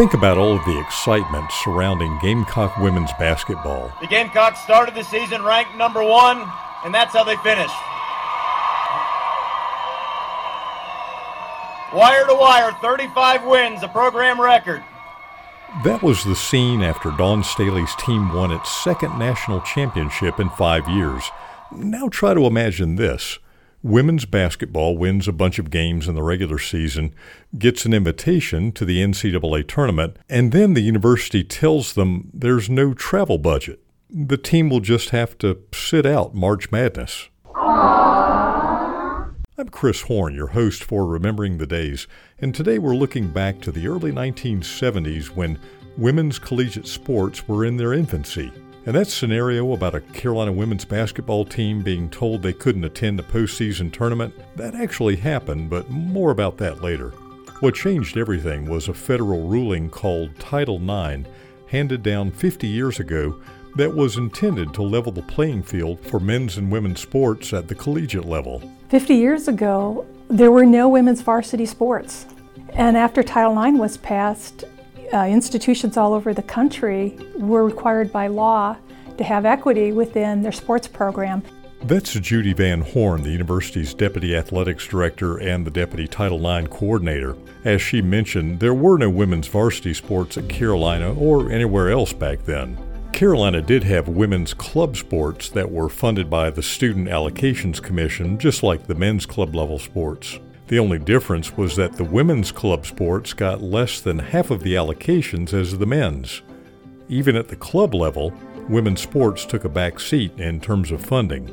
Think about all of the excitement surrounding Gamecock women's basketball. The Gamecocks started the season ranked number one, and that's how they finished. Wire to wire, 35 wins, a program record. That was the scene after Dawn Staley's team won its second national championship in five years. Now try to imagine this. Women's basketball wins a bunch of games in the regular season, gets an invitation to the NCAA tournament, and then the university tells them there's no travel budget. The team will just have to sit out March Madness. I'm Chris Horn, your host for Remembering the Days, and today we're looking back to the early 1970s when women's collegiate sports were in their infancy. And that scenario about a Carolina women's basketball team being told they couldn't attend a postseason tournament, that actually happened, but more about that later. What changed everything was a federal ruling called Title IX, handed down 50 years ago, that was intended to level the playing field for men's and women's sports at the collegiate level. 50 years ago, there were no women's varsity sports. And after Title IX was passed, uh, institutions all over the country were required by law to have equity within their sports program. That's Judy Van Horn, the university's deputy athletics director and the deputy Title IX coordinator. As she mentioned, there were no women's varsity sports at Carolina or anywhere else back then. Carolina did have women's club sports that were funded by the Student Allocations Commission, just like the men's club level sports. The only difference was that the women's club sports got less than half of the allocations as the men's. Even at the club level, women's sports took a back seat in terms of funding.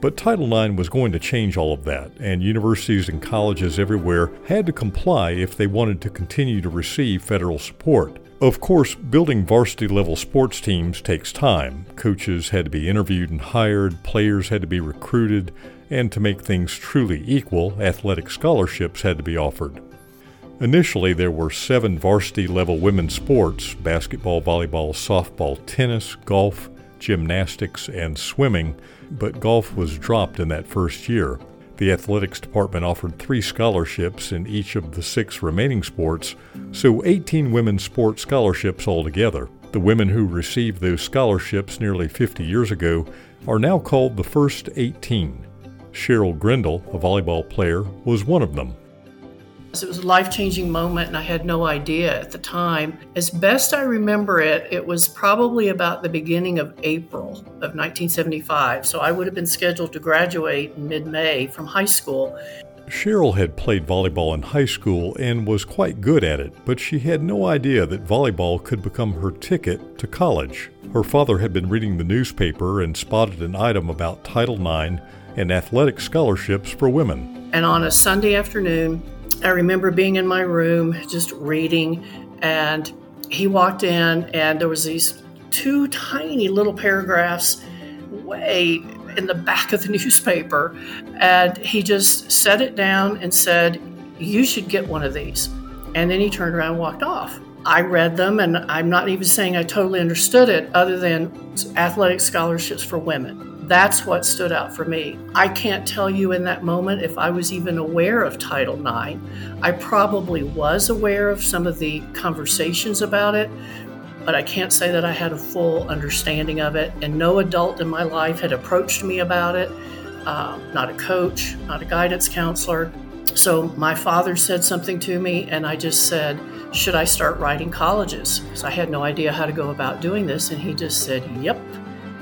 But Title IX was going to change all of that, and universities and colleges everywhere had to comply if they wanted to continue to receive federal support. Of course, building varsity level sports teams takes time. Coaches had to be interviewed and hired, players had to be recruited, and to make things truly equal, athletic scholarships had to be offered. Initially, there were seven varsity level women's sports basketball, volleyball, softball, tennis, golf, gymnastics, and swimming, but golf was dropped in that first year. The athletics department offered three scholarships in each of the six remaining sports, so 18 women's sports scholarships altogether. The women who received those scholarships nearly 50 years ago are now called the First 18. Cheryl Grindle, a volleyball player, was one of them. It was a life changing moment, and I had no idea at the time. As best I remember it, it was probably about the beginning of April of 1975. So I would have been scheduled to graduate in mid May from high school. Cheryl had played volleyball in high school and was quite good at it, but she had no idea that volleyball could become her ticket to college. Her father had been reading the newspaper and spotted an item about Title IX and athletic scholarships for women. And on a Sunday afternoon, I remember being in my room just reading, and he walked in, and there was these two tiny little paragraphs way in the back of the newspaper, and he just set it down and said, "You should get one of these." And then he turned around and walked off. I read them, and I'm not even saying I totally understood it, other than athletic scholarships for women. That's what stood out for me. I can't tell you in that moment if I was even aware of Title IX. I probably was aware of some of the conversations about it, but I can't say that I had a full understanding of it. And no adult in my life had approached me about it, uh, not a coach, not a guidance counselor. So my father said something to me, and I just said, Should I start writing colleges? Because I had no idea how to go about doing this. And he just said, Yep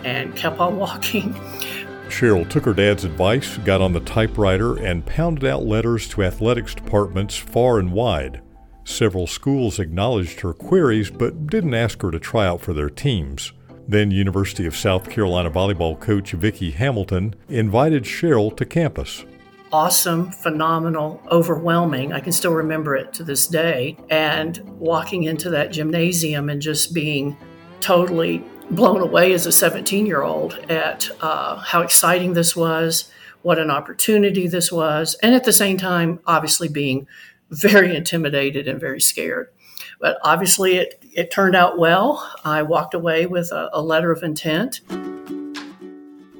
and kept on walking. Cheryl took her dad's advice, got on the typewriter, and pounded out letters to athletics departments far and wide. Several schools acknowledged her queries but didn't ask her to try out for their teams. Then University of South Carolina volleyball coach Vicki Hamilton invited Cheryl to campus. Awesome, phenomenal, overwhelming. I can still remember it to this day. And walking into that gymnasium and just being totally blown away as a 17 year old at uh, how exciting this was, what an opportunity this was, and at the same time, obviously being very intimidated and very scared. But obviously, it, it turned out well. I walked away with a, a letter of intent.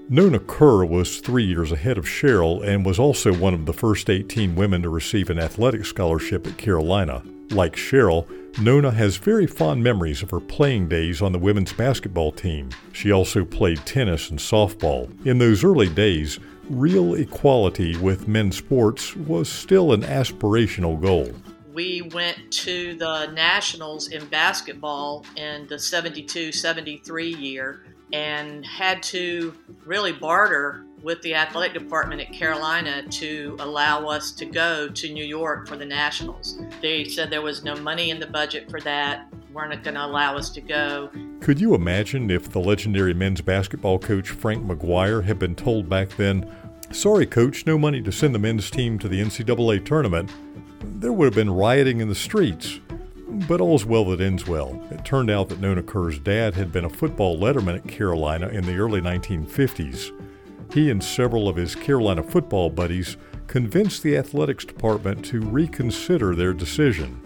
Nona Kerr was three years ahead of Cheryl and was also one of the first 18 women to receive an athletic scholarship at Carolina. Like Cheryl, Nona has very fond memories of her playing days on the women's basketball team. She also played tennis and softball. In those early days, real equality with men's sports was still an aspirational goal. We went to the Nationals in basketball in the 72 73 year and had to really barter with the athletic department at Carolina to allow us to go to New York for the Nationals. They said there was no money in the budget for that, weren't going to allow us to go. Could you imagine if the legendary men's basketball coach Frank McGuire had been told back then, Sorry, coach, no money to send the men's team to the NCAA tournament? There would have been rioting in the streets. But all's well that ends well. It turned out that Nona Kerr's dad had been a football letterman at Carolina in the early 1950s. He and several of his Carolina football buddies convinced the athletics department to reconsider their decision.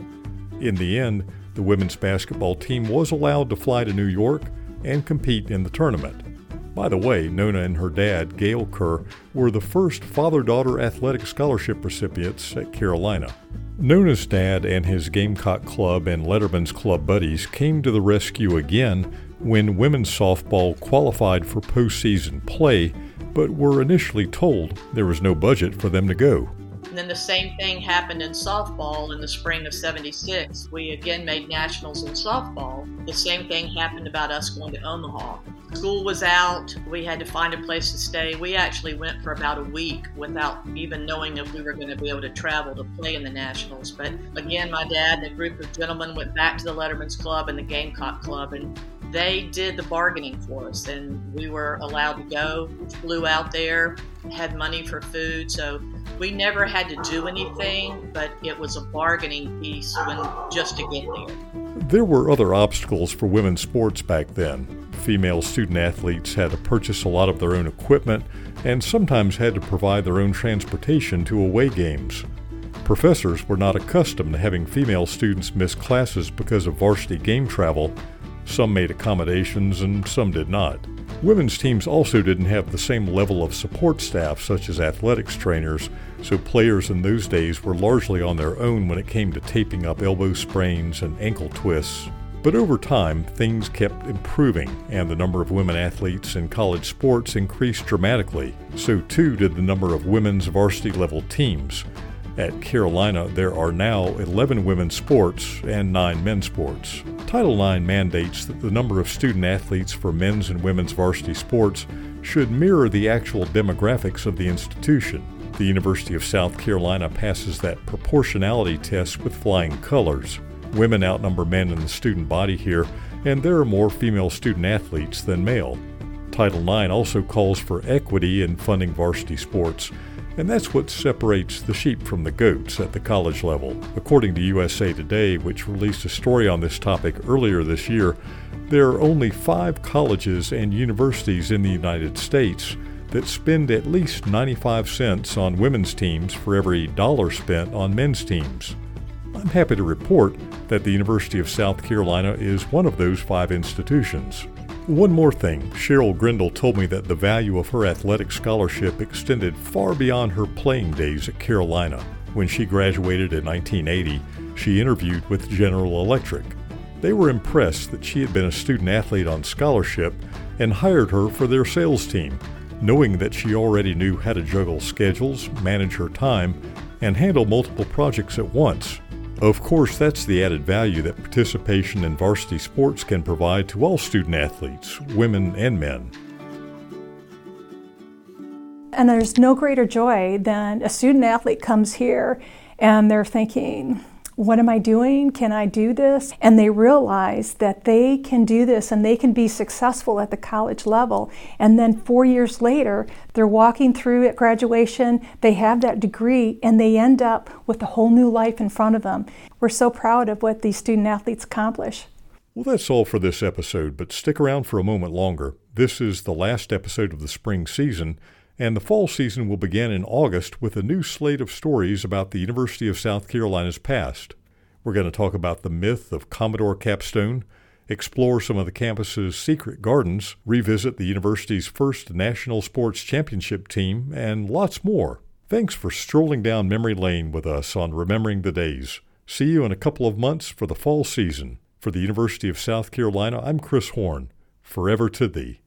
In the end, the women's basketball team was allowed to fly to New York and compete in the tournament. By the way, Nona and her dad, Gale Kerr, were the first father daughter athletic scholarship recipients at Carolina. Nona's dad and his Gamecock Club and Letterman's Club buddies came to the rescue again when women's softball qualified for postseason play, but were initially told there was no budget for them to go. And then the same thing happened in softball in the spring of 76. We again made nationals in softball. The same thing happened about us going to Omaha. School was out. We had to find a place to stay. We actually went for about a week without even knowing if we were going to be able to travel to play in the Nationals. But again, my dad and a group of gentlemen went back to the Letterman's Club and the Gamecock Club, and they did the bargaining for us. And we were allowed to go, flew out there, had money for food. So we never had to do anything, but it was a bargaining piece when, just to get there. There were other obstacles for women's sports back then. Female student athletes had to purchase a lot of their own equipment and sometimes had to provide their own transportation to away games. Professors were not accustomed to having female students miss classes because of varsity game travel. Some made accommodations and some did not. Women's teams also didn't have the same level of support staff, such as athletics trainers, so players in those days were largely on their own when it came to taping up elbow sprains and ankle twists. But over time, things kept improving, and the number of women athletes in college sports increased dramatically. So too did the number of women's varsity level teams. At Carolina, there are now 11 women's sports and 9 men's sports. Title IX mandates that the number of student athletes for men's and women's varsity sports should mirror the actual demographics of the institution. The University of South Carolina passes that proportionality test with flying colors. Women outnumber men in the student body here, and there are more female student athletes than male. Title IX also calls for equity in funding varsity sports and that's what separates the sheep from the goats at the college level. According to USA Today, which released a story on this topic earlier this year, there are only five colleges and universities in the United States that spend at least 95 cents on women's teams for every dollar spent on men's teams. I'm happy to report that the University of South Carolina is one of those five institutions. One more thing Cheryl Grindle told me that the value of her athletic scholarship extended far beyond her playing days at Carolina. When she graduated in 1980, she interviewed with General Electric. They were impressed that she had been a student athlete on scholarship and hired her for their sales team, knowing that she already knew how to juggle schedules, manage her time, and handle multiple projects at once. Of course, that's the added value that participation in varsity sports can provide to all student athletes, women and men. And there's no greater joy than a student athlete comes here and they're thinking, what am I doing? Can I do this? And they realize that they can do this and they can be successful at the college level. And then four years later, they're walking through at graduation, they have that degree, and they end up with a whole new life in front of them. We're so proud of what these student athletes accomplish. Well, that's all for this episode, but stick around for a moment longer. This is the last episode of the spring season and the fall season will begin in August with a new slate of stories about the University of South Carolina's past. We're going to talk about the myth of Commodore Capstone, explore some of the campus's secret gardens, revisit the university's first national sports championship team, and lots more. Thanks for strolling down memory lane with us on Remembering the Days. See you in a couple of months for the fall season. For the University of South Carolina, I'm Chris Horn. Forever to thee.